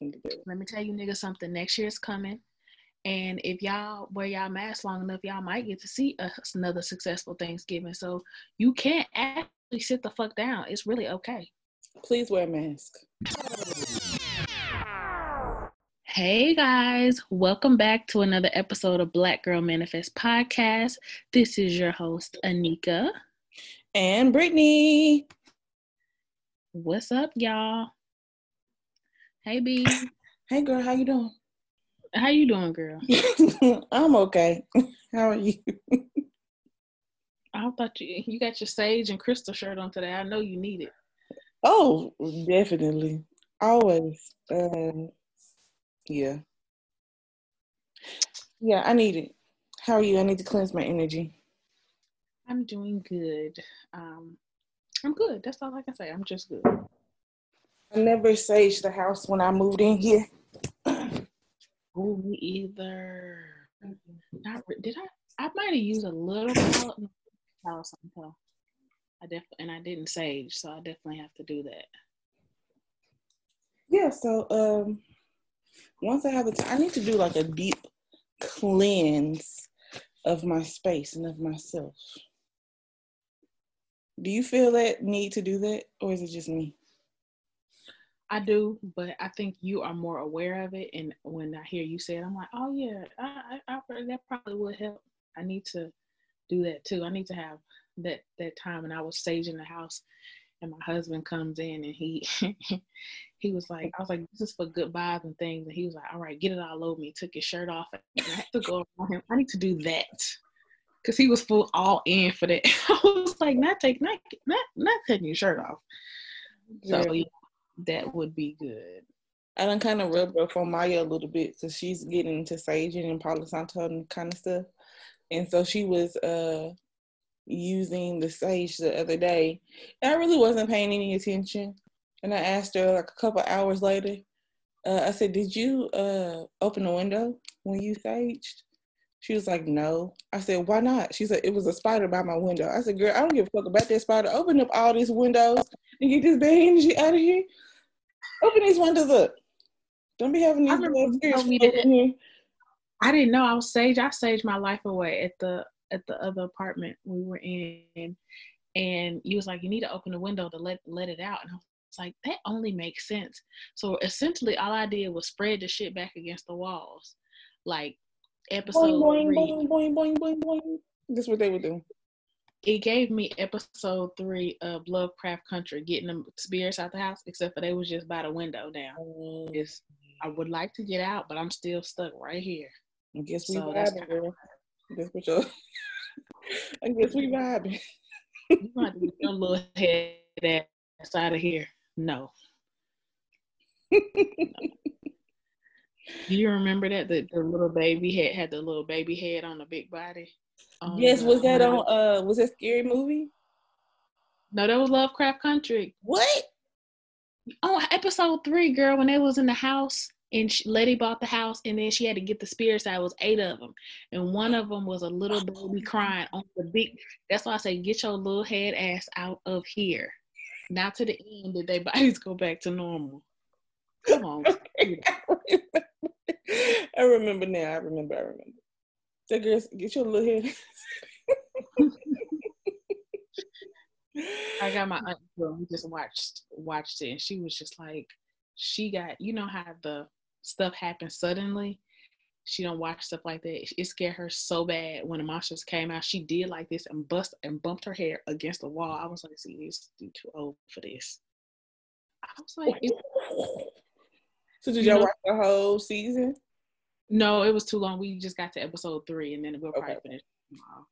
Let me tell you, nigga, something. Next year's coming. And if y'all wear y'all mask long enough, y'all might get to see a, another successful Thanksgiving. So you can't actually sit the fuck down. It's really okay. Please wear a mask. Hey guys, welcome back to another episode of Black Girl Manifest Podcast. This is your host, Anika. And Brittany. What's up, y'all? Hey B. Hey girl, how you doing? How you doing, girl? I'm okay. How are you? I thought you you got your sage and crystal shirt on today. I know you need it. Oh, definitely. Always. Um, yeah. Yeah, I need it. How are you? I need to cleanse my energy. I'm doing good. Um, I'm good. That's all I can say. I'm just good. I never saged the house when I moved in here. me either. Not did I? I might have used a little bit house until I definitely and I didn't sage, so I definitely have to do that. Yeah. So um, once I have the time, I need to do like a deep cleanse of my space and of myself. Do you feel that need to do that, or is it just me? I do, but I think you are more aware of it. And when I hear you say it, I'm like, oh yeah, I, I, I that probably would help. I need to do that too. I need to have that that time. And I was saging the house, and my husband comes in, and he he was like, I was like, this is for goodbyes and things, and he was like, all right, get it all over me. Took his shirt off, and I had to go around him. I need to do that because he was full all in for that. I was like, not take not not not taking your shirt off. So yeah, that would be good. I done kind of rubbed off on Maya a little bit because she's getting into saging and Palo Santo and kind of stuff. And so she was uh using the sage the other day. And I really wasn't paying any attention. And I asked her like a couple hours later, uh, I said, Did you uh open the window when you saged? She was like, No. I said, Why not? She said, It was a spider by my window. I said, Girl, I don't give a fuck about that spider. Open up all these windows and get this bad energy out of here. Open these windows up. Don't be having these here. I didn't know I was sage. I saged my life away at the at the other apartment we were in, and you was like, you need to open the window to let let it out, and I was like, that only makes sense. So essentially, all I did was spread the shit back against the walls, like episode boing, three. Boing, boing, boing, boing, boing. That's what they would do. It gave me episode three of Lovecraft Country, getting the spirits out the house, except for they was just by the window down. Mm. It's, I would like to get out, but I'm still stuck right here. I guess we so vibing, girl. That's what you I guess we vibing. you want to get your little head ass out of here. No. no. Do you remember that the, the little baby head had the little baby head on the big body? Yes, was that on uh was that scary movie? No, that was Lovecraft Country. What? Oh, episode three, girl, when they was in the house and she, Leti bought the house, and then she had to get the spirits out. It was eight of them, and one of them was a little baby crying on the big. That's why I say, get your little head ass out of here. Now to the end, did they bodies go back to normal? Come on. I remember now. I remember. I remember. That girl, get your little head. I got my aunt. We just watched watched it, and she was just like, she got. You know how the stuff happens suddenly. She don't watch stuff like that. It scared her so bad when the monsters came out. She did like this and bust and bumped her hair against the wall. I was like, "See, this too old for this." I was like, "So did y'all watch the whole season?" No, it was too long. We just got to episode three, and then we'll probably okay. finish tomorrow.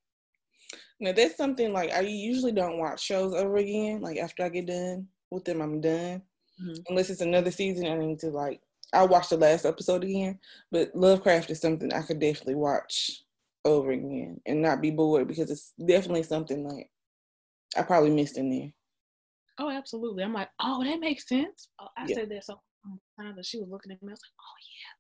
Now that's something like I usually don't watch shows over again. Like after I get done with them, I'm done. Mm-hmm. Unless it's another season, I need to like I'll watch the last episode again. But Lovecraft is something I could definitely watch over again and not be bored because it's definitely something like I probably missed in there. Oh, absolutely. I'm like, oh, that makes sense. Oh, I yeah. said that so time that she was looking at me. I was like, oh yeah.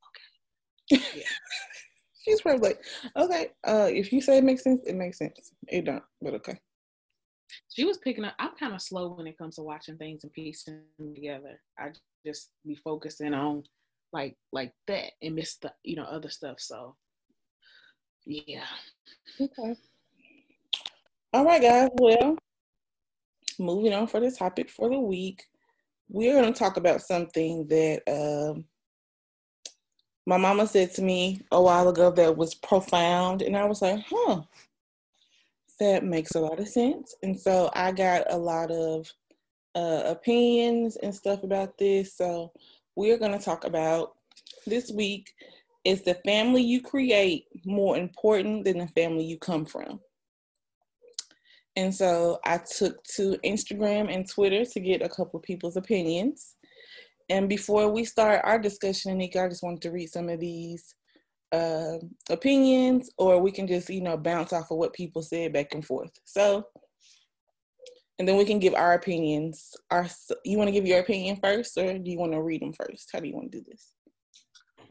Yeah. She's probably like, okay, uh, if you say it makes sense, it makes sense. It don't, but okay. She was picking up. I'm kind of slow when it comes to watching things and piecing together. I just be focusing on like like that and miss the you know other stuff. So yeah. Okay. All right, guys. Well, moving on for the topic for the week, we're going to talk about something that um, my mama said to me a while ago that was profound, and I was like, huh, that makes a lot of sense. And so I got a lot of uh, opinions and stuff about this. So we're going to talk about this week is the family you create more important than the family you come from? And so I took to Instagram and Twitter to get a couple people's opinions. And before we start our discussion, Anika, I just wanted to read some of these uh, opinions, or we can just, you know, bounce off of what people said back and forth. So, and then we can give our opinions. Our, you want to give your opinion first, or do you want to read them first? How do you want to do this?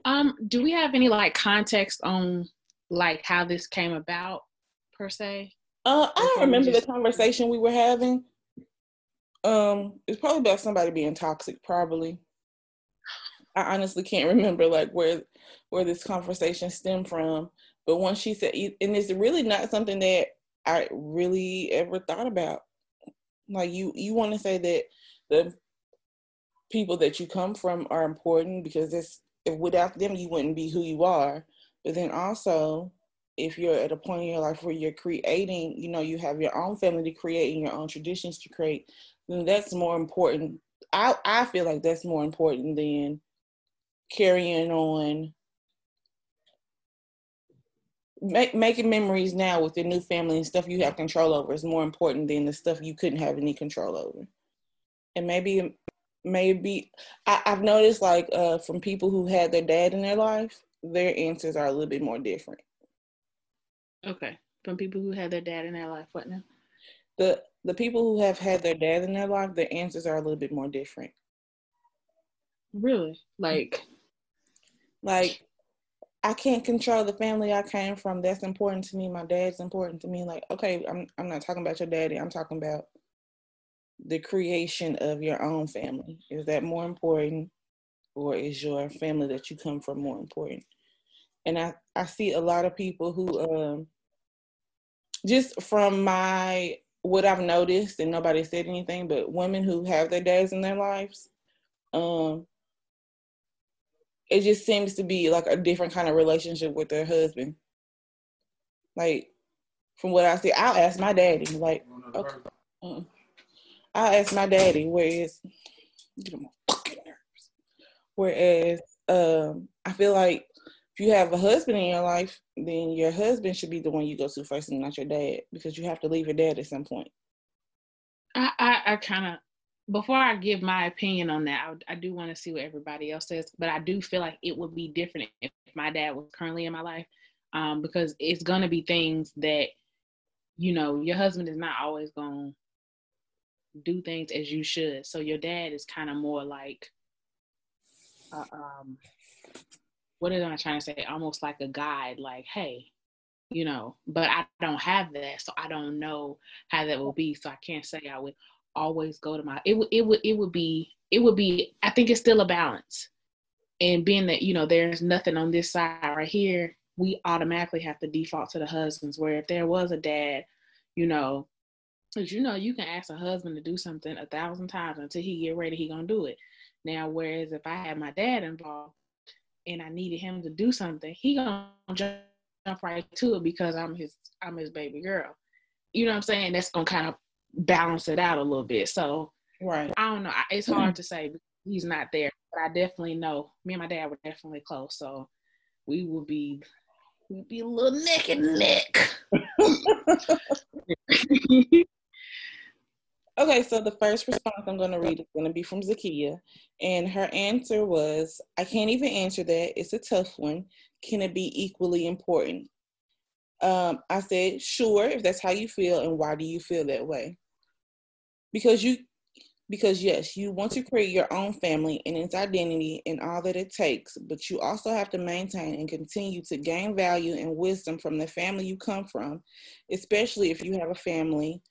Um, do we have any like context on like how this came about per se? Uh, I don't remember just... the conversation we were having. Um, it's probably about somebody being toxic, probably. I honestly can't remember like where where this conversation stemmed from. But once she said, and it's really not something that I really ever thought about. Like you, you want to say that the people that you come from are important because it's if without them you wouldn't be who you are. But then also if you're at a point in your life where you're creating, you know, you have your own family to create and your own traditions to create, then that's more important. I, I feel like that's more important than carrying on make, making memories now with your new family and stuff you have control over is more important than the stuff you couldn't have any control over. And maybe, maybe I, have noticed like uh, from people who had their dad in their life, their answers are a little bit more different. Okay. From people who had their dad in their life, what now? The the people who have had their dad in their life, their answers are a little bit more different. Really? Like like I can't control the family I came from. That's important to me. My dad's important to me. Like, okay, I'm I'm not talking about your daddy. I'm talking about the creation of your own family. Is that more important or is your family that you come from more important? And I, I see a lot of people who um just from my what I've noticed, and nobody said anything, but women who have their dads in their lives, um, it just seems to be like a different kind of relationship with their husband. Like, from what I see, I'll ask my daddy, like, okay, uh, I'll ask my daddy, whereas, get on my fucking nerves. Whereas, um, I feel like if you have a husband in your life, then your husband should be the one you go to first and not your dad because you have to leave your dad at some point. I, I, I kind of, before I give my opinion on that, I, I do want to see what everybody else says, but I do feel like it would be different if my dad was currently in my life um, because it's going to be things that, you know, your husband is not always going to do things as you should. So your dad is kind of more like, uh, um, what am I trying to say? Almost like a guide, like, hey, you know, but I don't have that, so I don't know how that will be. So I can't say I would always go to my it would it would it would be it would be I think it's still a balance. And being that, you know, there's nothing on this side right here, we automatically have to default to the husbands. Where if there was a dad, you know, because you know, you can ask a husband to do something a thousand times until he get ready, he gonna do it. Now, whereas if I had my dad involved, and I needed him to do something, he gonna jump right to it because I'm his I'm his baby girl. You know what I'm saying? That's gonna kind of balance it out a little bit. So right, I don't know. It's hard to say. He's not there, but I definitely know. Me and my dad were definitely close, so we will be we'd be a little neck and neck. Okay, so the first response I'm going to read is going to be from Zakia. And her answer was I can't even answer that. It's a tough one. Can it be equally important? Um, I said, sure, if that's how you feel. And why do you feel that way? Because you, because yes, you want to create your own family and its identity and all that it takes, but you also have to maintain and continue to gain value and wisdom from the family you come from, especially if you have a family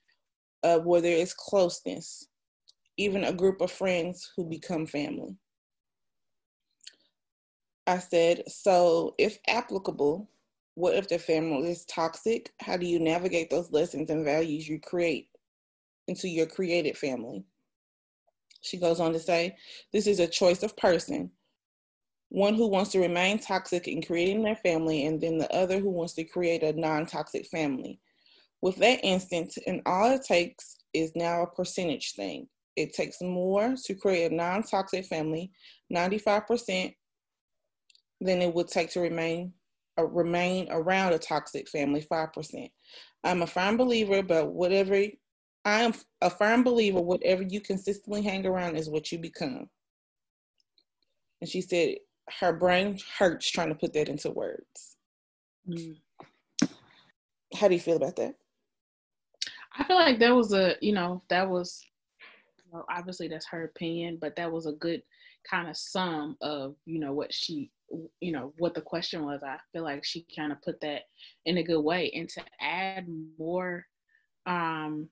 uh, where there is closeness, even a group of friends who become family. I said, so if applicable, what if the family is toxic? How do you navigate those lessons and values you create into your created family? She goes on to say, this is a choice of person. One who wants to remain toxic in creating their family, and then the other who wants to create a non toxic family. With that instance, and all it takes is now a percentage thing. It takes more to create a non toxic family, 95%, than it would take to remain uh, remain around a toxic family, 5%. I'm a firm believer, but whatever I am a firm believer, whatever you consistently hang around is what you become. And she said her brain hurts trying to put that into words. Mm. How do you feel about that? I feel like that was a, you know, that was, well, obviously that's her opinion, but that was a good kind of sum of, you know, what she, you know, what the question was. I feel like she kind of put that in a good way. And to add more um,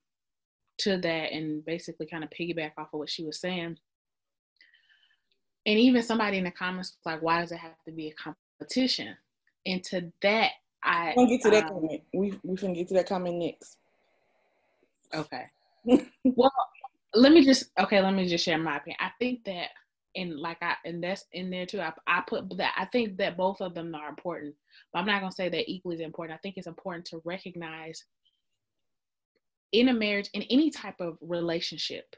to that and basically kind of piggyback off of what she was saying, and even somebody in the comments was like, why does it have to be a competition? And to that, I. We'll get to that um, comment. We, we can get to that comment next. Okay. well, let me just okay. Let me just share my opinion. I think that, and like I, and that's in there too. I, I put that. I think that both of them are important, but I'm not gonna say that equally is important. I think it's important to recognize in a marriage, in any type of relationship,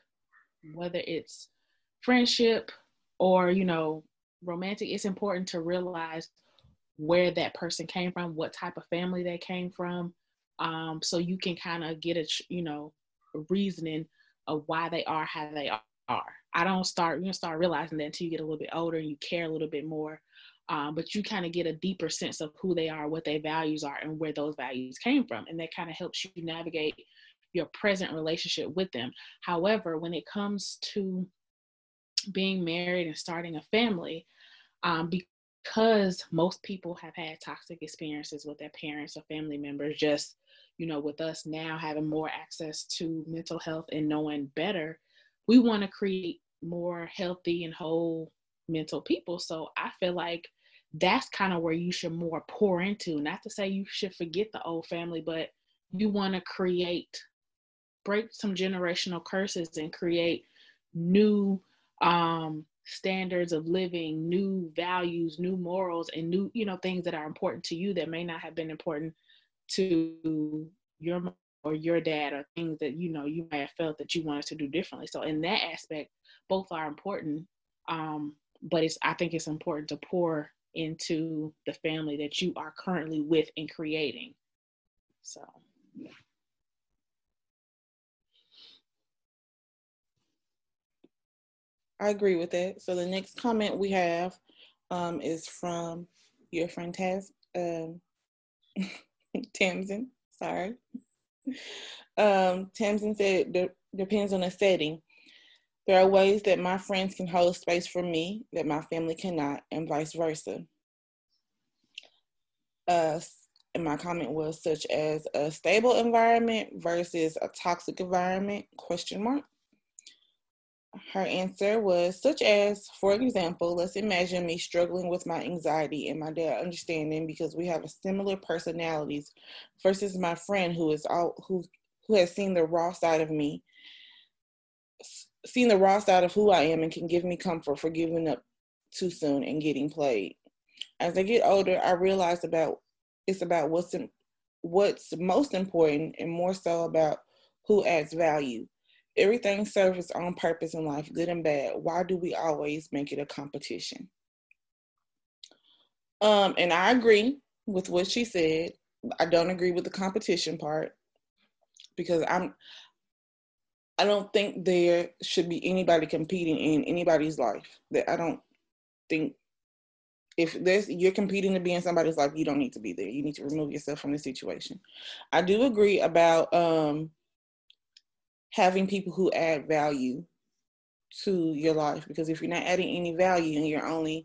whether it's friendship or you know romantic, it's important to realize where that person came from, what type of family they came from, um, so you can kind of get a you know reasoning of why they are how they are. I don't start you don't start realizing that until you get a little bit older and you care a little bit more. Um, but you kind of get a deeper sense of who they are, what their values are, and where those values came from, and that kind of helps you navigate your present relationship with them. However, when it comes to being married and starting a family, um, because most people have had toxic experiences with their parents or family members, just you know, with us now having more access to mental health and knowing better, we want to create more healthy and whole mental people. So I feel like that's kind of where you should more pour into. Not to say you should forget the old family, but you want to create, break some generational curses and create new um, standards of living, new values, new morals, and new, you know, things that are important to you that may not have been important to your mom or your dad or things that you know you may have felt that you wanted to do differently. So in that aspect, both are important. Um, but it's I think it's important to pour into the family that you are currently with and creating. So yeah. I agree with that. So the next comment we have um, is from your friend Taz. Um, Tamsin, sorry. Um, Tamsin said, de- depends on the setting. There are ways that my friends can hold space for me that my family cannot, and vice versa. Uh, and my comment was such as a stable environment versus a toxic environment? Question mark her answer was such as, for example, let's imagine me struggling with my anxiety and my dad understanding because we have similar personalities versus my friend who is all who who has seen the raw side of me, seen the raw side of who I am and can give me comfort for giving up too soon and getting played. As I get older, I realize about it's about what's in, what's most important and more so about who adds value Everything serves its own purpose in life, good and bad. Why do we always make it a competition? Um, and I agree with what she said. I don't agree with the competition part because I'm I don't think there should be anybody competing in anybody's life. That I don't think if there's you're competing to be in somebody's life, you don't need to be there. You need to remove yourself from the situation. I do agree about um having people who add value to your life because if you're not adding any value and you're only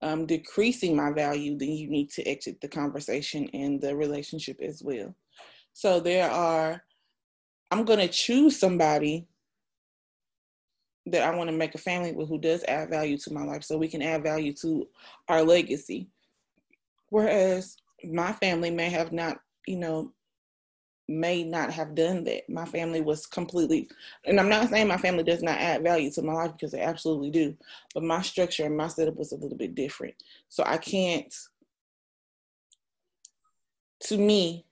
um, decreasing my value, then you need to exit the conversation and the relationship as well. So there are, I'm going to choose somebody that I want to make a family with who does add value to my life so we can add value to our legacy. Whereas my family may have not, you know, may not have done that. My family was completely, and I'm not saying my family does not add value to my life because they absolutely do, but my structure and my setup was a little bit different. So I can't, to me,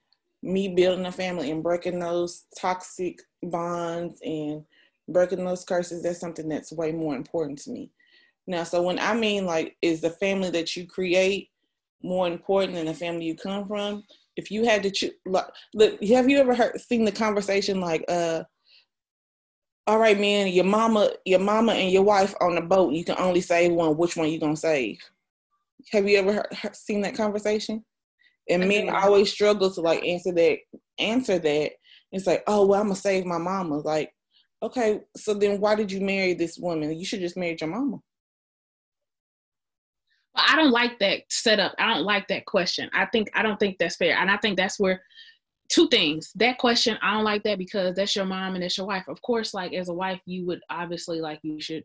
me building a family and breaking those toxic bonds and breaking those curses, that's something that's way more important to me. Now, so when I mean like, is the family that you create more important than the family you come from? If you had to choose, like, look, have you ever heard seen the conversation like, uh, all right, man, your mama, your mama and your wife on the boat, you can only save one. Which one you gonna save? Have you ever heard, seen that conversation? And men always struggle to like answer that. Answer that. It's like, oh well, I'm gonna save my mama. Like, okay, so then why did you marry this woman? You should just marry your mama. I don't like that setup. I don't like that question. I think I don't think that's fair. And I think that's where two things. That question, I don't like that because that's your mom and that's your wife. Of course, like as a wife, you would obviously like you should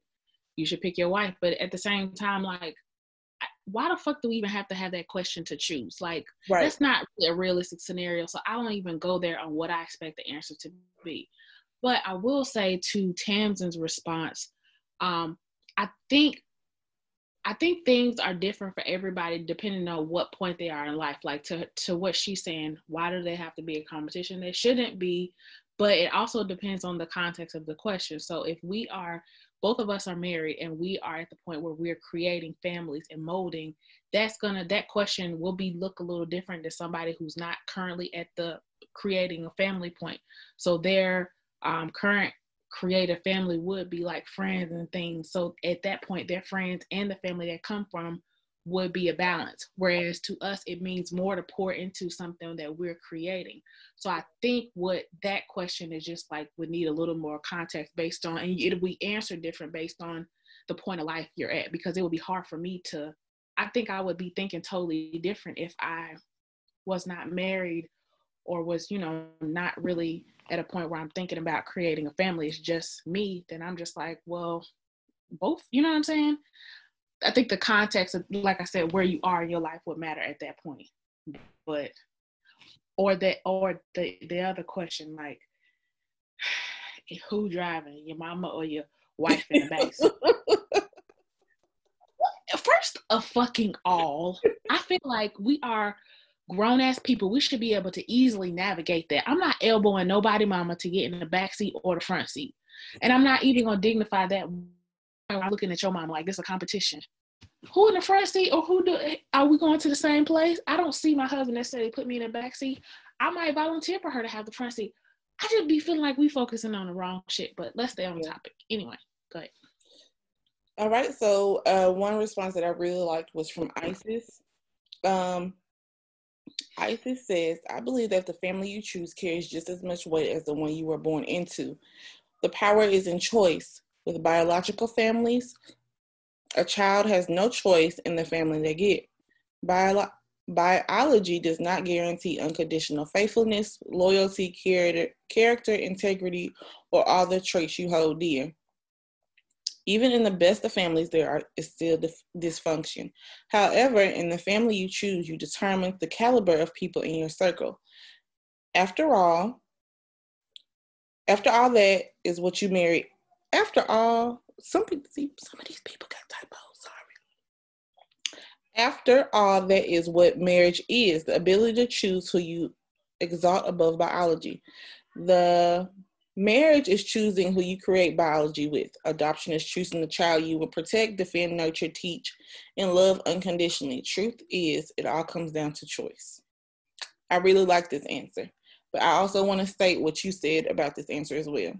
you should pick your wife. But at the same time, like why the fuck do we even have to have that question to choose? Like right. that's not really a realistic scenario. So I don't even go there on what I expect the answer to be. But I will say to Tamsin's response, um, I think I think things are different for everybody depending on what point they are in life. Like to to what she's saying, why do they have to be a competition? They shouldn't be, but it also depends on the context of the question. So if we are both of us are married and we are at the point where we're creating families and molding, that's gonna that question will be look a little different than somebody who's not currently at the creating a family point. So their um, current creative family would be like friends and things. So at that point, their friends and the family that come from would be a balance. Whereas to us, it means more to pour into something that we're creating. So I think what that question is just like would need a little more context based on, and it we answer different based on the point of life you're at, because it would be hard for me to. I think I would be thinking totally different if I was not married or was, you know, not really at a point where I'm thinking about creating a family, it's just me, then I'm just like, well, both, you know what I'm saying? I think the context of, like I said, where you are in your life would matter at that point. But, or that, or the the other question, like, who driving, your mama or your wife in the back? First of fucking all, I feel like we are grown ass people, we should be able to easily navigate that. I'm not elbowing nobody mama to get in the back seat or the front seat. And I'm not even gonna dignify that I'm looking at your mom like this a competition. Who in the front seat or who do are we going to the same place? I don't see my husband necessarily put me in the back seat. I might volunteer for her to have the front seat. I just be feeling like we focusing on the wrong shit, but let's stay on yeah. topic. Anyway, go ahead. All right. So uh, one response that I really liked was from Isis. Um, Isis says, I believe that the family you choose carries just as much weight as the one you were born into. The power is in choice. With biological families, a child has no choice in the family they get. Bio- biology does not guarantee unconditional faithfulness, loyalty, character, character, integrity, or all the traits you hold dear. Even in the best of families, there are, is still dif- dysfunction. However, in the family you choose, you determine the caliber of people in your circle. After all, after all that is what you marry. After all, some people see some of these people got typos. Sorry. After all, that is what marriage is: the ability to choose who you exalt above biology. The Marriage is choosing who you create biology with. Adoption is choosing the child you will protect, defend, nurture, teach, and love unconditionally. Truth is, it all comes down to choice. I really like this answer, but I also want to state what you said about this answer as well.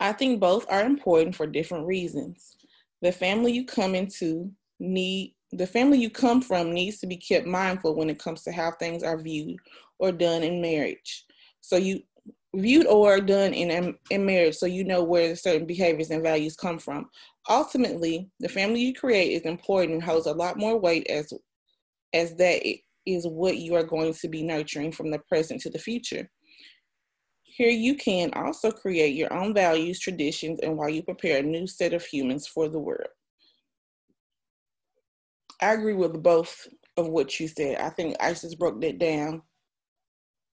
I think both are important for different reasons. The family you come into need the family you come from needs to be kept mindful when it comes to how things are viewed or done in marriage. So you viewed or done in in marriage so you know where certain behaviors and values come from ultimately the family you create is important and holds a lot more weight as as that is what you are going to be nurturing from the present to the future Here you can also create your own values, traditions, and while you prepare a new set of humans for the world. I agree with both of what you said. I think Isis broke that down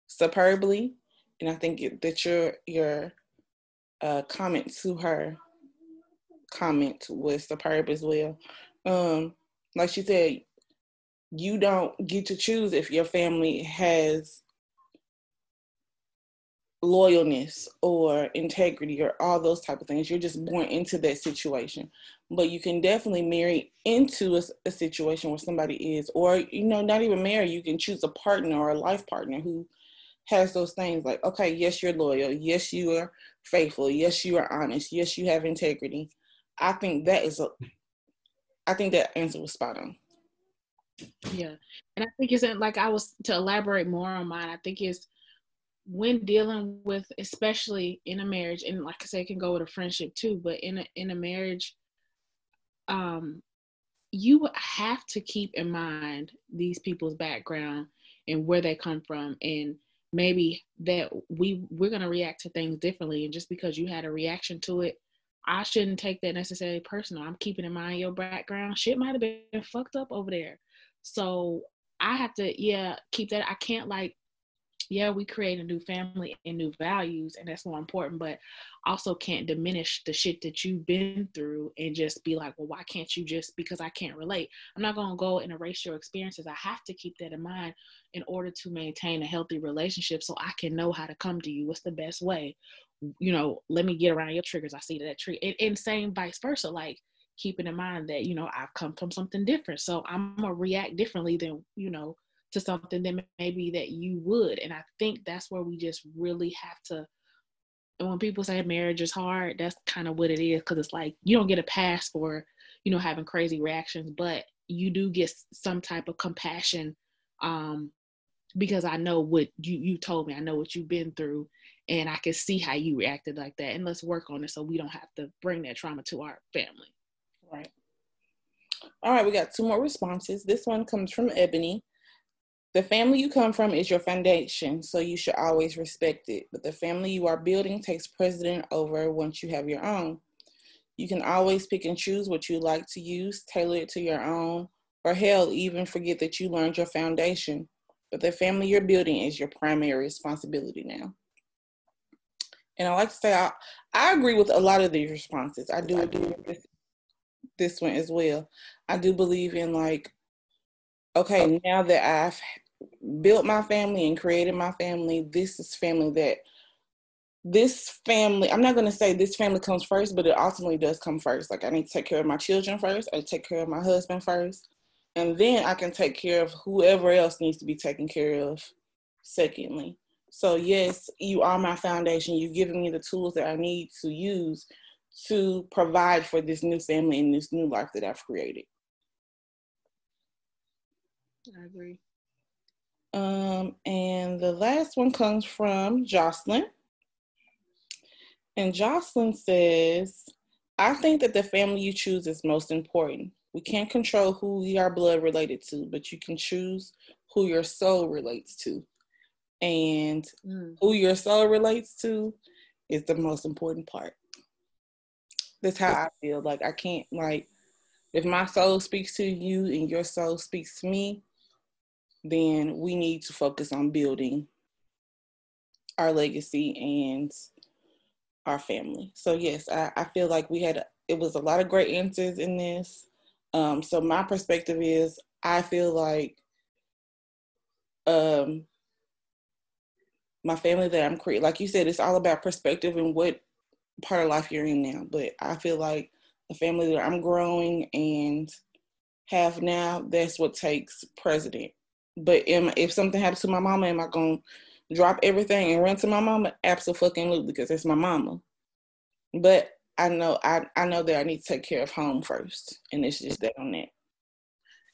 superbly, and I think that your your uh, comment to her comment was superb as well. Um, like she said, you don't get to choose if your family has loyalness or integrity or all those type of things. You're just born into that situation. But you can definitely marry into a, a, situation where somebody is, or you know, not even marry. You can choose a partner or a life partner who has those things like, okay, yes, you're loyal. Yes, you are faithful. Yes, you are honest. Yes, you have integrity. I think that is a. I think that answer was spot on. Yeah, and I think it's like I was to elaborate more on mine. I think it's when dealing with, especially in a marriage, and like I say, it can go with a friendship too. But in a in a marriage, um, you have to keep in mind these people's background and where they come from, and maybe that we we're gonna react to things differently. And just because you had a reaction to it, I shouldn't take that necessarily personal. I'm keeping in mind your background. Shit might have been fucked up over there. So I have to, yeah, keep that. I can't like yeah, we create a new family and new values, and that's more important, but also can't diminish the shit that you've been through and just be like, well, why can't you just because I can't relate? I'm not gonna go and erase your experiences. I have to keep that in mind in order to maintain a healthy relationship so I can know how to come to you. What's the best way? You know, let me get around your triggers. I see that tree. And, and same vice versa. Like keeping in mind that, you know, I've come from something different. So I'm gonna react differently than, you know, to something that maybe that you would. And I think that's where we just really have to. And when people say marriage is hard, that's kind of what it is because it's like you don't get a pass for, you know, having crazy reactions, but you do get some type of compassion um, because I know what you you told me. I know what you've been through, and I can see how you reacted like that. And let's work on it so we don't have to bring that trauma to our family. Right. All right, we got two more responses. This one comes from Ebony. The family you come from is your foundation, so you should always respect it. But the family you are building takes precedent over once you have your own. You can always pick and choose what you like to use, tailor it to your own, or hell, even forget that you learned your foundation. But the family you're building is your primary responsibility now. And I like to say I, I agree with a lot of these responses. I do agree with this, this one as well. I do believe in like okay, now that I've built my family and created my family, this is family that this family, I'm not going to say this family comes first, but it ultimately does come first. Like, I need to take care of my children first, I take care of my husband first, and then I can take care of whoever else needs to be taken care of, secondly. So, yes, you are my foundation. You've given me the tools that I need to use to provide for this new family and this new life that I've created. I agree. Um, and the last one comes from Jocelyn. And Jocelyn says, I think that the family you choose is most important. We can't control who we are blood related to, but you can choose who your soul relates to. And mm. who your soul relates to is the most important part. That's how I feel. Like I can't like if my soul speaks to you and your soul speaks to me, then we need to focus on building our legacy and our family. So yes, I, I feel like we had it was a lot of great answers in this. Um, so my perspective is I feel like um, my family that I'm creating, like you said, it's all about perspective and what part of life you're in now. But I feel like the family that I'm growing and have now, that's what takes precedent but am, if something happens to my mama, am I gonna drop everything and run to my mama? Absolutely, because it's my mama. But I know I, I know that I need to take care of home first, and it's just that on that.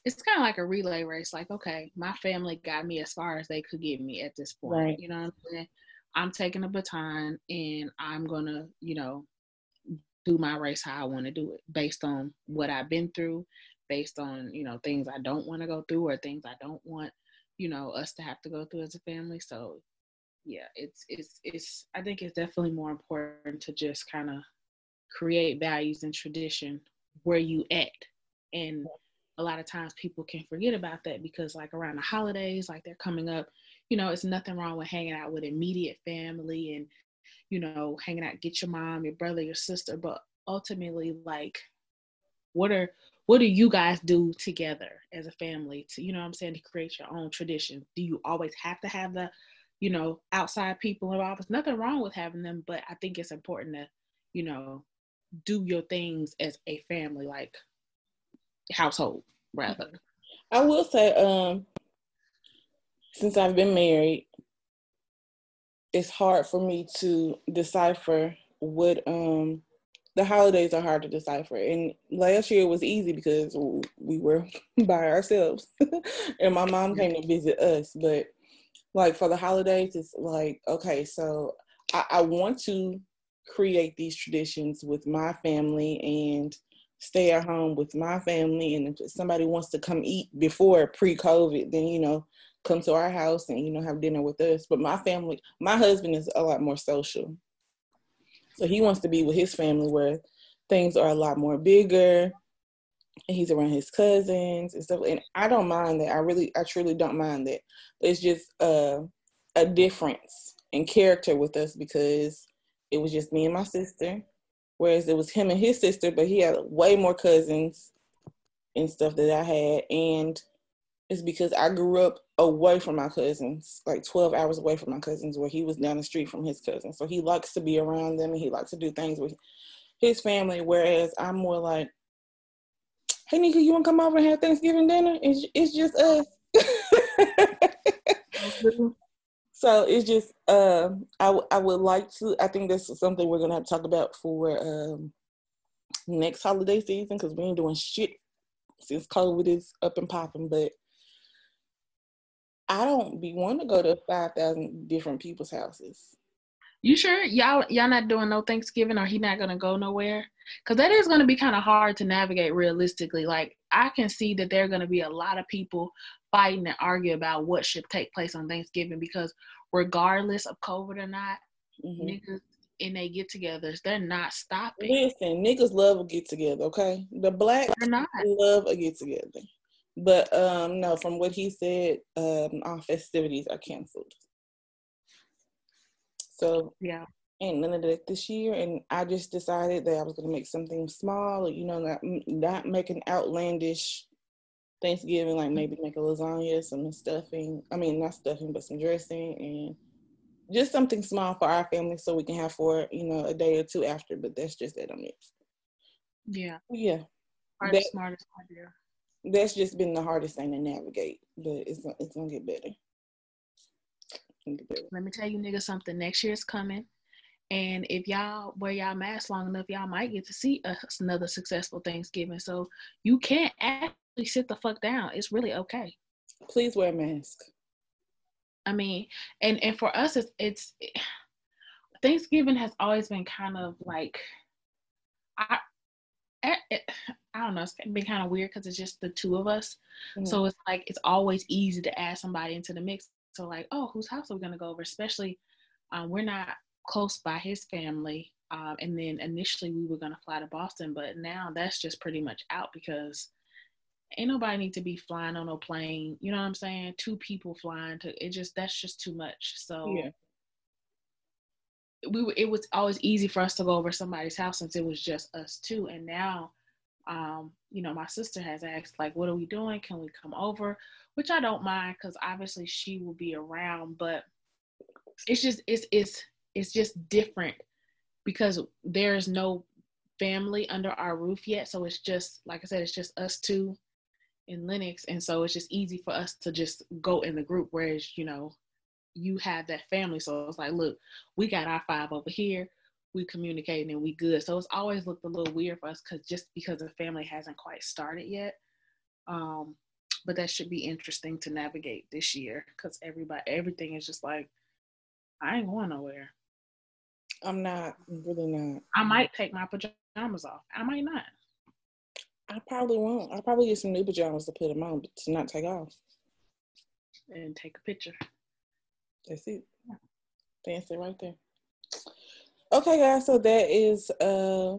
It's kind of like a relay race. Like, okay, my family got me as far as they could get me at this point. Right. You know what I'm saying? I'm taking a baton, and I'm gonna, you know, do my race how I want to do it based on what I've been through based on you know things I don't want to go through or things I don't want you know us to have to go through as a family. So yeah, it's it's it's. I think it's definitely more important to just kind of create values and tradition where you at, and a lot of times people can forget about that because like around the holidays, like they're coming up, you know, it's nothing wrong with hanging out with immediate family and you know hanging out, get your mom, your brother, your sister, but ultimately like what are what do you guys do together as a family to you know i'm saying to create your own tradition? Do you always have to have the you know outside people involved? There's nothing wrong with having them but i think it's important to you know do your things as a family like household rather. I will say um since i've been married it's hard for me to decipher what um the holidays are hard to decipher. And last year was easy because we were by ourselves and my mom came to visit us. But like for the holidays, it's like, okay, so I, I want to create these traditions with my family and stay at home with my family. And if somebody wants to come eat before pre COVID, then, you know, come to our house and, you know, have dinner with us. But my family, my husband is a lot more social. So he wants to be with his family where things are a lot more bigger and he's around his cousins and stuff. And I don't mind that. I really, I truly don't mind that. It's just uh, a difference in character with us because it was just me and my sister, whereas it was him and his sister, but he had way more cousins and stuff that I had. And it's because I grew up away from my cousins, like 12 hours away from my cousins, where he was down the street from his cousins. So he likes to be around them and he likes to do things with his family. Whereas I'm more like, hey, Nika, you want to come over and have Thanksgiving dinner? It's, it's just us. so it's just, uh, I, w- I would like to, I think this is something we're going to have to talk about for um, next holiday season because we ain't doing shit since COVID is up and popping. But I don't be want to go to five thousand different people's houses. You sure y'all y'all not doing no Thanksgiving or he not gonna go nowhere? Cause that is gonna be kind of hard to navigate realistically. Like I can see that there are gonna be a lot of people fighting and argue about what should take place on Thanksgiving because regardless of COVID or not, mm-hmm. niggas in they get-togethers, they're not stopping. Listen, niggas love a get-together. Okay, the black love a get-together. But um, no, from what he said, um, our festivities are canceled. So yeah, ain't none of that this year. And I just decided that I was gonna make something small, you know, not not make an outlandish Thanksgiving, like maybe make a lasagna, some stuffing. I mean, not stuffing, but some dressing and just something small for our family so we can have for you know a day or two after. But that's just that on it. Yeah. Yeah. That, smartest idea that's just been the hardest thing to navigate, but it's it's gonna get better. Let me tell you, nigga, something. Next year's coming, and if y'all wear y'all mask long enough, y'all might get to see another successful Thanksgiving. So you can't actually sit the fuck down. It's really okay. Please wear a mask. I mean, and and for us, it's it's Thanksgiving has always been kind of like I it, I don't know, it's been kind of weird because it's just the two of us. Mm-hmm. So it's like it's always easy to add somebody into the mix. So like, oh, whose house are we gonna go over? Especially, um, we're not close by his family. Um, and then initially we were gonna fly to Boston, but now that's just pretty much out because ain't nobody need to be flying on no plane. You know what I'm saying? Two people flying to it just that's just too much. So yeah we were, it was always easy for us to go over somebody's house since it was just us two. And now, um, you know, my sister has asked like, "What are we doing? Can we come over?" Which I don't mind because obviously she will be around, but it's just it's it's it's just different because there's no family under our roof yet. So it's just like I said, it's just us two in Lenox, and so it's just easy for us to just go in the group. Whereas you know you have that family. So it's like, look, we got our five over here. We communicating and we good. So it's always looked a little weird for us because just because the family hasn't quite started yet. Um, but that should be interesting to navigate this year because everybody, everything is just like, I ain't going nowhere. I'm not really not. I might take my pajamas off. I might not. I probably won't. I'll probably get some new pajamas to put them on, but to not take off. And take a picture. That's it. Fancy right there. Okay, guys. So that is uh,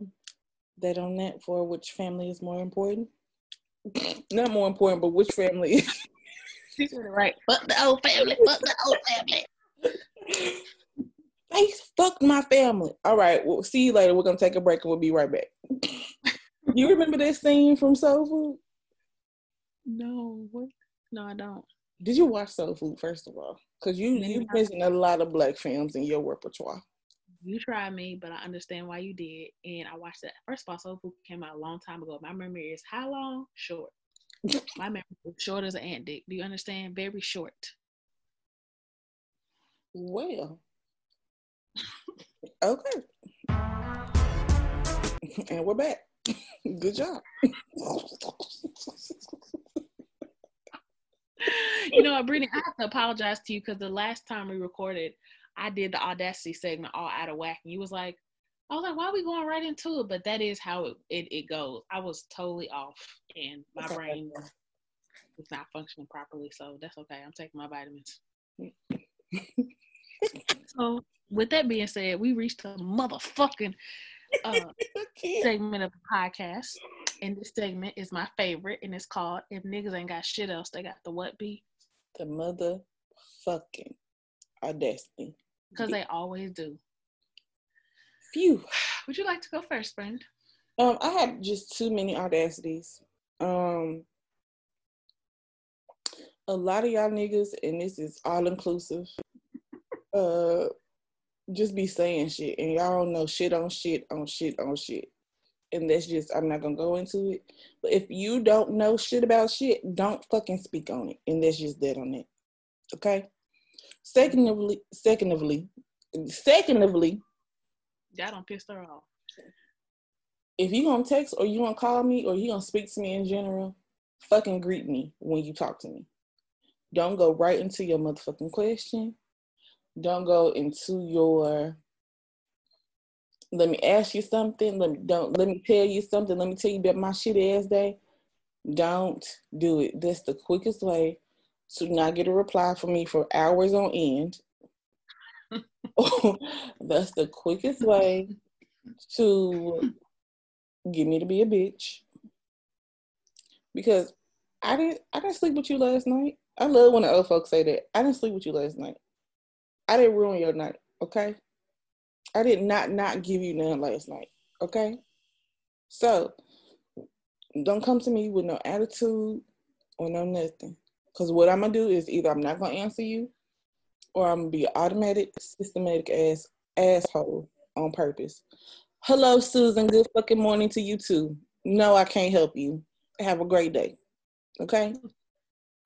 that on that for which family is more important. Not more important, but which family? right. Fuck the old family. Fuck the old family. They fucked my family. All right. We'll see you later. We're gonna take a break and we'll be right back. you remember this scene from Soul Food? No. What? No, I don't. Did you watch Soul Food first of all? Because you you missing a lot of black films in your repertoire. You tried me, but I understand why you did. And I watched that. First of all, Soul Food came out a long time ago. My memory is how long? Short. My memory is short as an ant dick. Do you understand? Very short. Well, okay. and we're back. Good job. you know what, Brittany, I have to apologize to you because the last time we recorded, I did the Audacity segment all out of whack. And you was like, I was like, why are we going right into it? But that is how it, it, it goes. I was totally off and my brain was not functioning properly. So that's okay. I'm taking my vitamins. so with that being said, we reached a motherfucking uh, segment of the podcast. And this segment is my favorite, and it's called "If Niggas Ain't Got Shit Else, They Got the What Be." The motherfucking audacity. Because they always do. Phew. Would you like to go first, friend? Um, I have just too many audacities. Um, a lot of y'all niggas, and this is all inclusive. Uh, just be saying shit, and y'all don't know shit on shit on shit on shit. And that's just I'm not gonna go into it. But if you don't know shit about shit, don't fucking speak on it. And that's just that on it. Okay. Secondly, secondly, secondly, y'all don't piss her off. If you gonna text or you gonna call me or you gonna speak to me in general, fucking greet me when you talk to me. Don't go right into your motherfucking question don't go into your let me ask you something. Let me don't let me tell you something. Let me tell you about my shit ass day. Don't do it. That's the quickest way to not get a reply from me for hours on end. That's the quickest way to get me to be a bitch. Because I didn't I didn't sleep with you last night. I love when the old folks say that. I didn't sleep with you last night. I didn't ruin your night, okay? I did not not give you none last night, okay? So don't come to me with no attitude or no nothing. Cause what I'm gonna do is either I'm not gonna answer you or I'm gonna be automatic, systematic ass asshole on purpose. Hello, Susan. Good fucking morning to you too. No, I can't help you. Have a great day. Okay?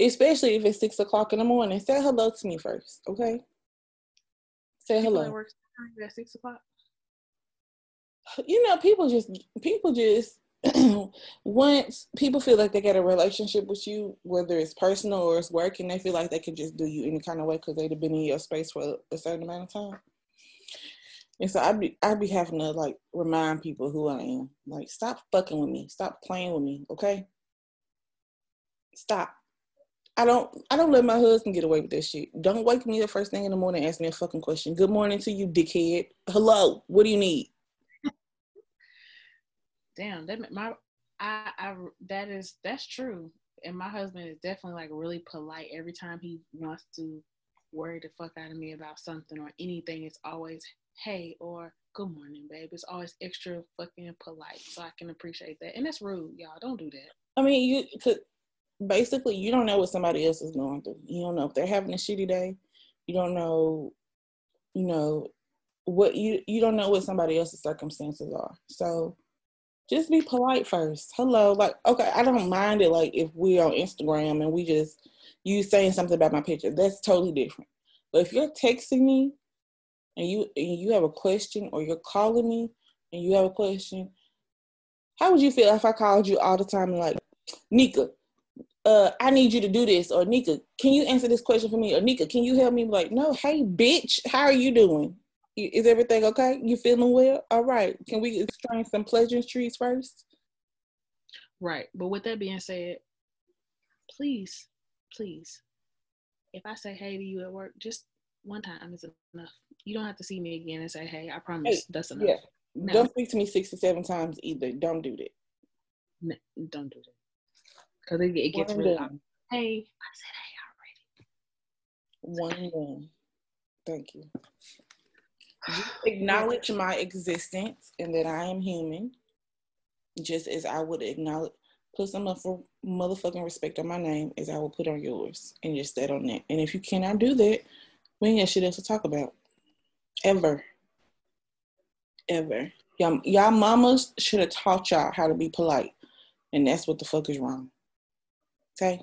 Especially if it's six o'clock in the morning. Say hello to me first, okay? Say hello. At six o'clock. You know, people just people just once people feel like they get a relationship with you, whether it's personal or it's work, and they feel like they can just do you any kind of way because they've been in your space for a certain amount of time. And so I'd be I'd be having to like remind people who I am. Like, stop fucking with me. Stop playing with me. Okay. Stop. I don't I don't let my husband get away with this shit. Don't wake me the first thing in the morning ask me a fucking question. Good morning to you, dickhead. Hello, what do you need? Damn, that my I I that is that's true. And my husband is definitely like really polite every time he wants to worry the fuck out of me about something or anything. It's always hey or good morning, babe. It's always extra fucking polite, so I can appreciate that. And that's rude, y'all. Don't do that. I mean, you could basically you don't know what somebody else is going through. You don't know if they're having a shitty day. You don't know, you know, what you you don't know what somebody else's circumstances are. So just be polite first. Hello, like okay, I don't mind it like if we're on Instagram and we just you saying something about my picture. That's totally different. But if you're texting me and you and you have a question or you're calling me and you have a question, how would you feel if I called you all the time like, Nika, uh, I need you to do this, or Nika, can you answer this question for me? Or Nika, can you help me? Like, no, hey, bitch, how are you doing? Is everything okay? You feeling well? All right. Can we exchange some pleasantries first? Right. But with that being said, please, please, if I say hey to you at work, just one time is enough. You don't have to see me again and say, "Hey, I promise hey, that's enough." Yeah. No. Don't speak to me six to seven times either. Don't do that. No, don't do that. Because it, it, gets really loud. Hey, I said hey already. One more. Thank you. Acknowledge my existence and that I am human, just as I would acknowledge put some motherfucking respect on my name as I will put on yours, and just that on that. And if you cannot do that, we ain't got shit else to talk about. Ever. Ever. Y'all, y'all mamas should have taught y'all how to be polite. And that's what the fuck is wrong. Okay?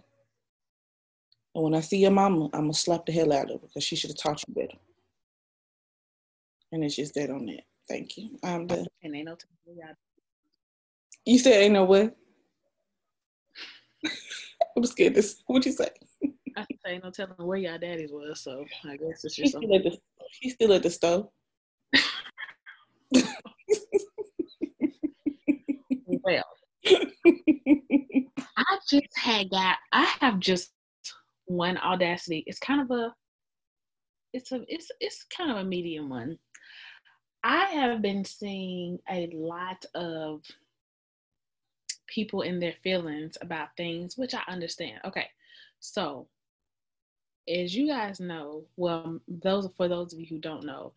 And when I see your mama, I'm gonna slap the hell out of her because she should have taught you better. And it's just that on that. Thank you. Um, I'm done. And ain't no telling You said ain't no what? I'm scared. This. What you say? I say no telling where y'all daddies was, so I guess it's just something. Still the, he's still at the stove. well, I just had got. I have just one audacity. It's kind of a. It's a. It's it's kind of a medium one. I have been seeing a lot of people in their feelings about things, which I understand. Okay, so as you guys know, well, those for those of you who don't know,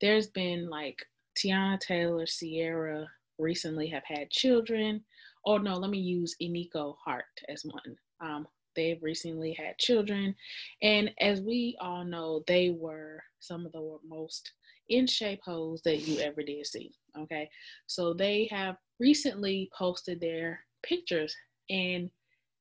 there's been like Teyana Taylor, Ciara recently have had children. Oh no, let me use Eniko Hart as one. Um, they've recently had children, and as we all know, they were some of the most in shape hoes that you ever did see. Okay, so they have recently posted their pictures and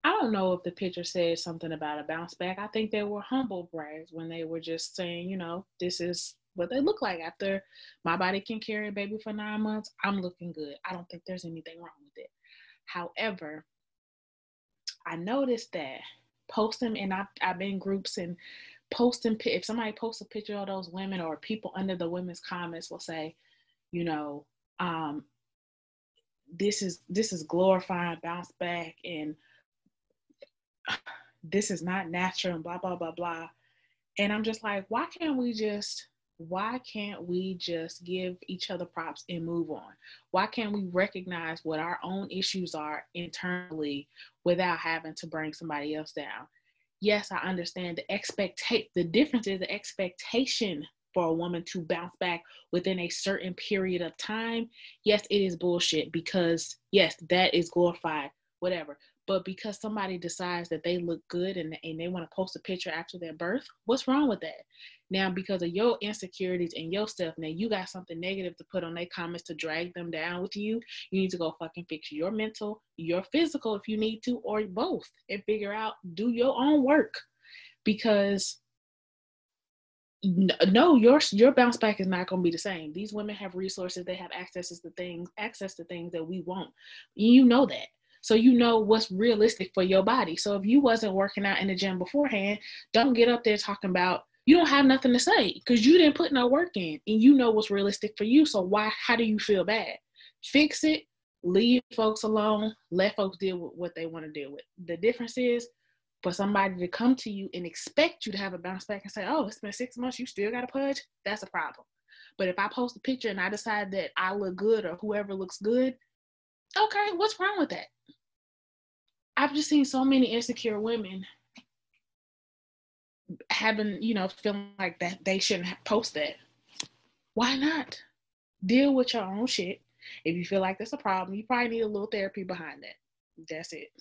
I don't know if the picture said something about a bounce back. I think they were humble brags when they were just saying, you know, this is what they look like after my body can carry a baby for nine months. I'm looking good. I don't think there's anything wrong with it. However, I noticed that posting, and I've, I've been groups and posting, if somebody posts a picture of those women or people under the women's comments will say, you know, um, this is this is glorifying bounce back and this is not natural and blah blah blah blah. And i'm just like why can't we just why can't we just give each other props and move on? Why can't we recognize what our own issues are internally without having to bring somebody else down? Yes i understand the expectate the difference is the expectation for a woman to bounce back within a certain period of time, yes, it is bullshit because, yes, that is glorified, whatever. But because somebody decides that they look good and, and they want to post a picture after their birth, what's wrong with that? Now, because of your insecurities and your stuff, now you got something negative to put on their comments to drag them down with you. You need to go fucking fix your mental, your physical if you need to, or both, and figure out, do your own work. Because no your your bounce back is not going to be the same these women have resources they have access to things access to things that we won't you know that so you know what's realistic for your body. So if you wasn't working out in the gym beforehand don't get up there talking about you don't have nothing to say because you didn't put no work in and you know what's realistic for you. So why how do you feel bad? Fix it. Leave folks alone. Let folks deal with what they want to deal with. The difference is for somebody to come to you and expect you to have a bounce back and say, oh, it's been six months, you still got a pudge, that's a problem. But if I post a picture and I decide that I look good or whoever looks good, okay, what's wrong with that? I've just seen so many insecure women having, you know, feeling like that they shouldn't post that. Why not? Deal with your own shit. If you feel like that's a problem, you probably need a little therapy behind that. That's it.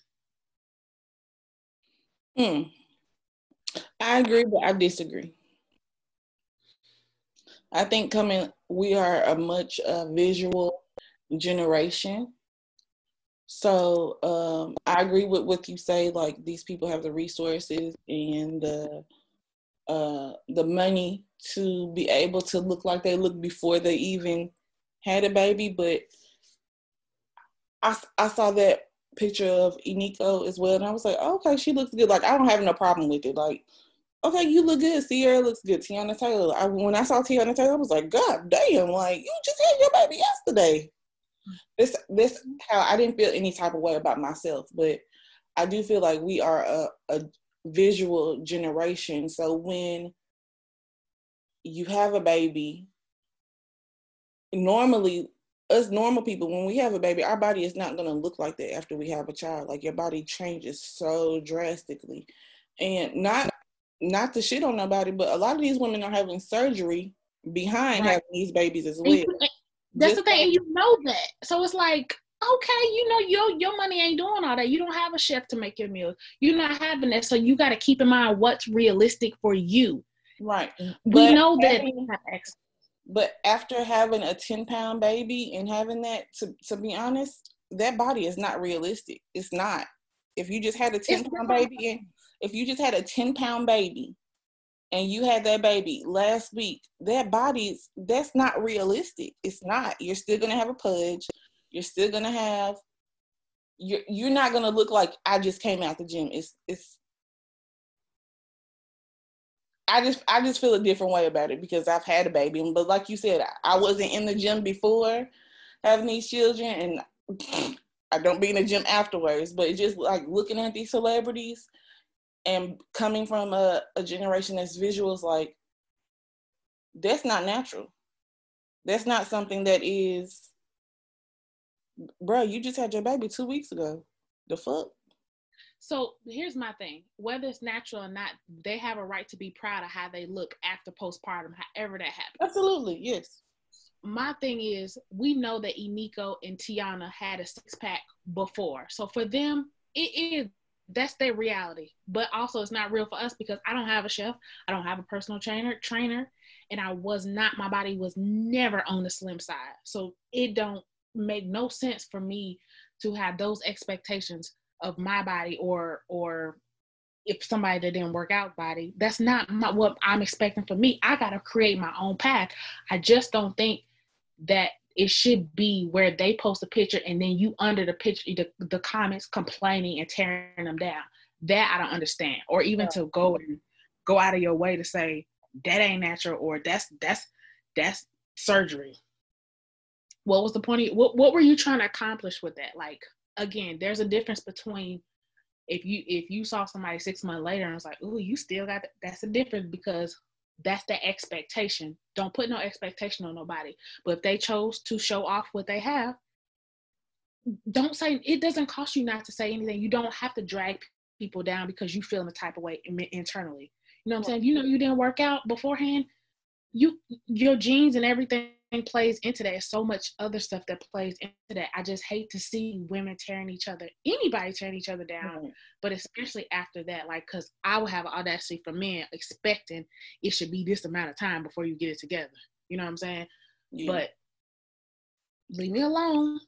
Hmm. I agree, but I disagree. I think coming, we are a much uh, visual generation. So um, I agree with what you say. Like these people have the resources and the uh, the money to be able to look like they look before they even had a baby. But I I saw that picture of Eniko as well, and I was like, oh, okay, she looks good. Like I don't have no problem with it. Like, okay, you look good. Ciara looks good. Teyana Taylor. I, when I saw Teyana Taylor, I was like, God damn! Like you just had your baby yesterday. This this mm-hmm. how I didn't feel any type of way about myself, but I do feel like we are a, a visual generation. So when you have a baby. Normally, us normal people, when we have a baby, our body is not going to look like that after we have a child. Like your body changes so drastically, and not not to shit on nobody, but a lot of these women are having surgery behind right. having these babies as well. That's the thing, and you know that. So it's like, okay, you know, your your money ain't doing all that. You don't have a chef to make your meals. You're not having that. So you got to keep in mind what's realistic for you. Right. We but know that. but after having a 10 pound baby and having that, to, to be honest, that body is not realistic. It's not. If you just had a 10 it's pound not. baby and if you just had a 10 pound baby and you had that baby last week, that body's that's not realistic. It's not. You're still gonna have a pudge. You're still gonna have you're you're not gonna look like I just came out the gym. It's it's I just I just feel a different way about it because I've had a baby. But like you said, I wasn't in the gym before having these children and I don't be in the gym afterwards. But just like looking at these celebrities and coming from a, a generation that's visuals like that's not natural. That's not something that is bro, you just had your baby two weeks ago. The fuck? So here's my thing. Whether it's natural or not, they have a right to be proud of how they look after postpartum, however that happens. Absolutely, yes. My thing is, we know that Eniko and Teyana had a six pack before. So for them, it is that's their reality. But also it's not real for us because I don't have a chef, I don't have a personal trainer trainer, and I was not my body was never on the slim side. So it don't make no sense for me to have those expectations of my body or or if somebody that didn't work out body that's not my, what i'm expecting for me i gotta create my own path i just don't think that it should be where they post a picture and then you under the picture the, the comments complaining and tearing them down. That i don't understand. Or even yeah. to go and go out of your way to say that ain't natural or that's that's that's surgery. What was the point of, what, what were you trying to accomplish with that? Like again there's a difference between if you if you saw somebody six months later and was like oh you still got that, that's a difference because that's the expectation. Don't put no expectation on nobody. But if they chose to show off what they have don't say it doesn't cost you not to say anything. You don't have to drag people down because you feel in the type of way internally. You know what i'm saying? You know you didn't work out beforehand you your genes and everything plays into that. So much other stuff that plays into that. I just hate to see women tearing each other, anybody tearing each other down, but especially after that, like, cause I would have audacity for men expecting it should be this amount of time before you get it together. You know what I'm saying? Yeah. But leave me alone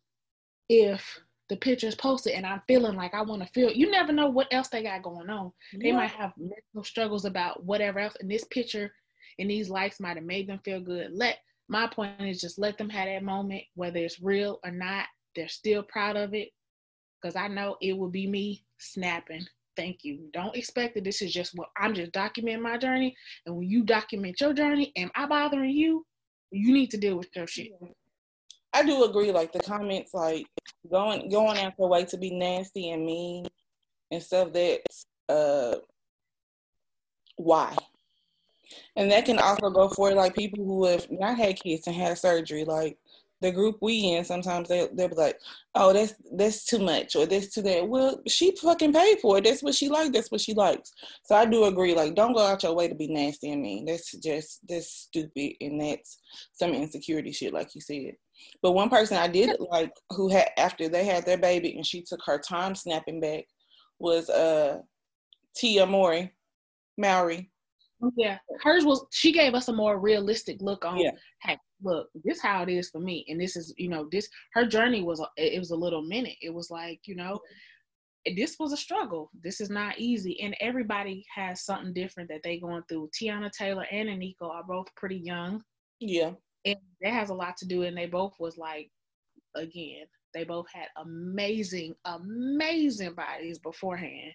if the picture is posted and I'm feeling like I want to feel. You never know what else they got going on. Yeah. They might have mental struggles about whatever else, and this picture and these likes might have made them feel good. Let my point is just let them have that moment, whether it's real or not. They're still proud of it because I know it will be me snapping. Thank you. Don't expect that this is just what I'm just documenting my journey. And when you document your journey, am I bothering you? You need to deal with your shit. I do agree. Like the comments, like going going after a way to be nasty and mean and stuff. That's uh, why and that can also go for like people who have not had kids and had surgery, like the group we in. Sometimes they they'll be like, "Oh, that's that's too much," or "That's too that." Well, she fucking paid for it. That's what she likes. That's what she likes. So I do agree. Like, don't go out your way to be nasty and mean. That's just that's stupid, and that's some insecurity shit, like you said. But one person I did like who had after they had their baby and she took her time snapping back was uh Tia Mowry, Mowry. Yeah, hers was. She gave us a more realistic look on. Yeah. Hey, look, this how it is for me, and this is, you know, this. Her journey was. It was a little minute. It was like, you know, this was a struggle. This is not easy, and everybody has something different that they going through. Teyana Taylor and Eniko are both pretty young. Yeah, and that has a lot to do. And they both was like, again, they both had amazing, amazing bodies beforehand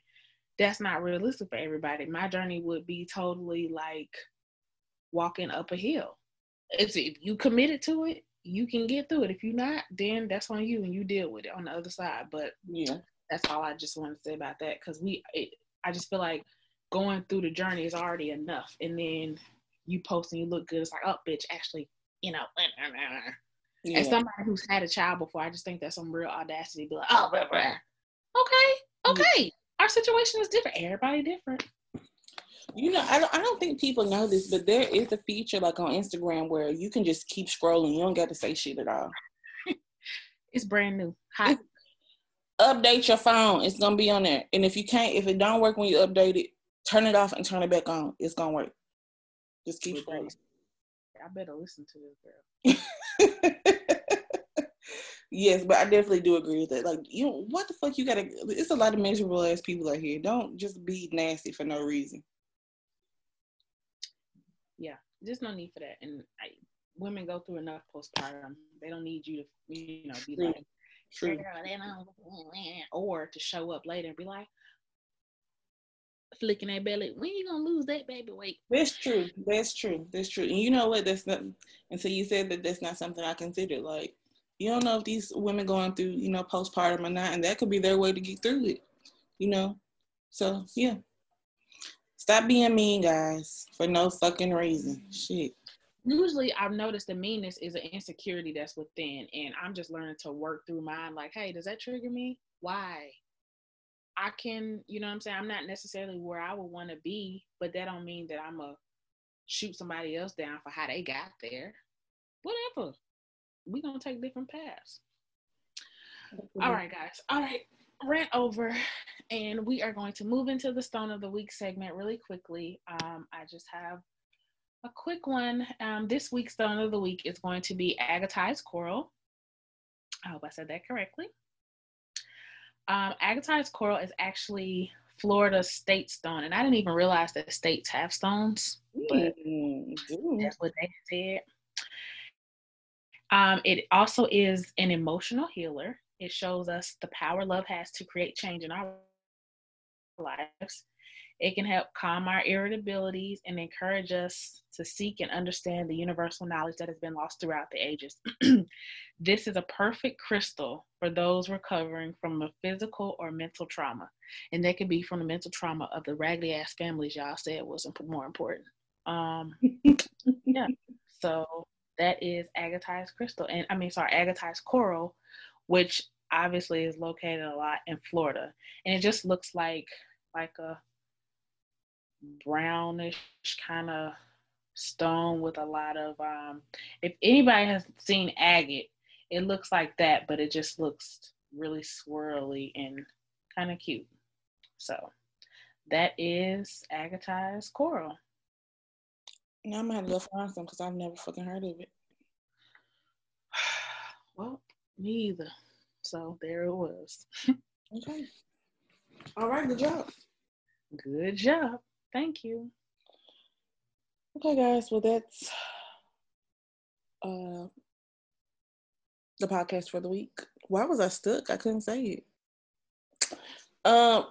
that's not realistic for everybody. My journey would be totally like walking up a hill. It's if you committed to it, you can get through it. If you're not, then that's on you and you deal with it on the other side. But yeah, that's all I just want to say about that because we, it, I just feel like going through the journey is already enough, and then you post and you look good. It's like, oh, bitch, actually, you know. Yeah. As somebody who's had a child before, I just think that's some real audacity. Be like, oh, blah, blah. okay, okay. Yeah. Our situation is different. Everybody different. You know, I don't, I don't think people know this, but there is a feature like on Instagram where you can just keep scrolling. You don't got to say shit at all. it's brand new. Hot. Update your phone. It's gonna be on there. And if you can't, if it don't work when you update it, turn it off and turn it back on. It's gonna work. Just keep scrolling. I better listen to this girl. yes, but I definitely do agree with that. Like, you know, what the fuck you gotta it's a lot of miserable ass people out here. Don't just be nasty for no reason. Yeah, there's no need for that. And I, women go through enough postpartum. They don't need you to, you know, be True. like, True. or to show up later and be like, flicking that belly. When you gonna lose that baby weight? That's true. That's true. That's true. And you know what? That's not. And so you said that that's not something I considered. Like you don't know if these women going through you know postpartum or not, and that could be their way to get through it. You know. So yeah. Stop being mean, guys, for no fucking reason. Shit. Usually, I've noticed the meanness is an insecurity that's within, and I'm just learning to work through mine. Like, hey, does that trigger me? Why? I can, you know what I'm saying? I'm not necessarily where I would want to be, but that don't mean that I'm a shoot somebody else down for how they got there. Whatever. We gonna take different paths. Mm-hmm. All right, guys. All right. Rant over. And we are going to move into the stone of the week segment really quickly. Um, I just have a quick one. Um, this week's stone of the week is going to be agatized coral. I hope I said that correctly. Um, agatized coral is actually Florida state stone, and I didn't even realize that states have stones, but mm, that's what they said. Um, it also is an emotional healer. It shows us the power love has to create change in our lives. It can help calm our irritabilities and encourage us to seek and understand the universal knowledge that has been lost throughout the ages. this is a perfect crystal for those recovering from a physical or mental trauma. And that could be from the mental trauma of the raggedy ass families y'all said was more important. Um, yeah. So that is agatized crystal. And I mean, sorry, agatized coral, which obviously is located a lot in Florida. And it just looks like like a brownish kind of stone with a lot of um if anybody has seen agate it looks like that but it just looks really swirly and kind of cute so that is agatized coral now i'm gonna have to go find some because i've never fucking heard of it well me either so there it was okay all right good job good job Thank you. Okay, guys. Well, that's uh the podcast for the week. Why was I stuck? I couldn't say it. Um.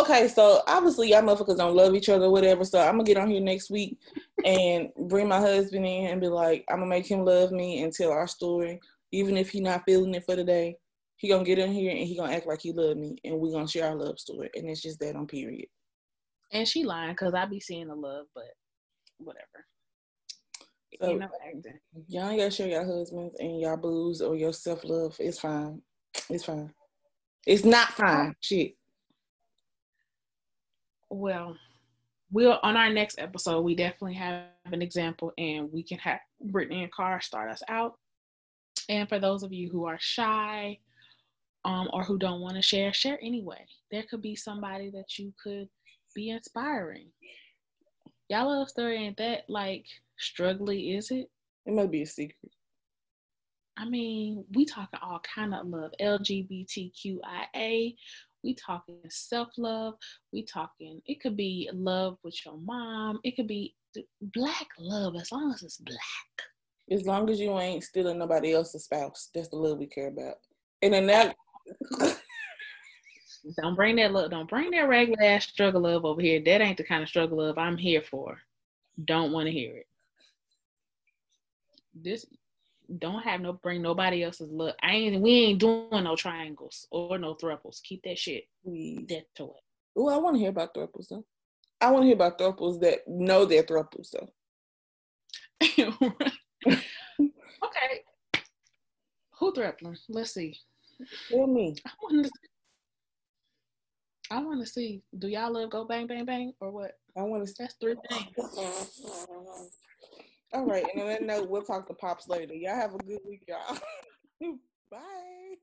Okay, so obviously y'all motherfuckers don't love each other, whatever. So I'm gonna get on here next week and bring my husband in and be like, I'm gonna make him love me and tell our story, even if he not feeling it for the day. He gonna get in here and he gonna act like he love me, and we gonna share our love story, and it's just that on period. And she lying because I be seeing the love, but whatever. So, you know, y'all ain't gotta show your husbands and y'all booze or your self love. It's fine. It's fine. It's not fine. Shit. Well, we'll on our next episode. We definitely have an example, and we can have Brittany and Carr start us out. And for those of you who are shy, um, or who don't want to share, share anyway. There could be somebody that you could be inspiring. Y'all love story ain't that like struggling, is it? It might be a secret. I mean, we talking all kind of love, LGBTQIA. We talking self love. We talking. It could be love with your mom. It could be black love as long as it's black. As long as you ain't stealing nobody else's spouse, that's the love we care about. And then that Don't bring that look. Don't bring that regular ass struggle love over here. That ain't the kind of struggle love I'm here for. Don't want to hear it. This don't have no bring nobody else's look. I ain't we ain't doing no triangles or no thruples. Keep that shit that to it. Oh, I want to hear about thruples though. I want to hear about thruples that know they're thruples though. okay. Who threatened? Let's see. Tell me. I want to. I want to see. Do y'all love go bang bang bang or what? I want to. See that's three things. All right, and on that note, we'll talk to pops later. Y'all have a good week, y'all. Bye.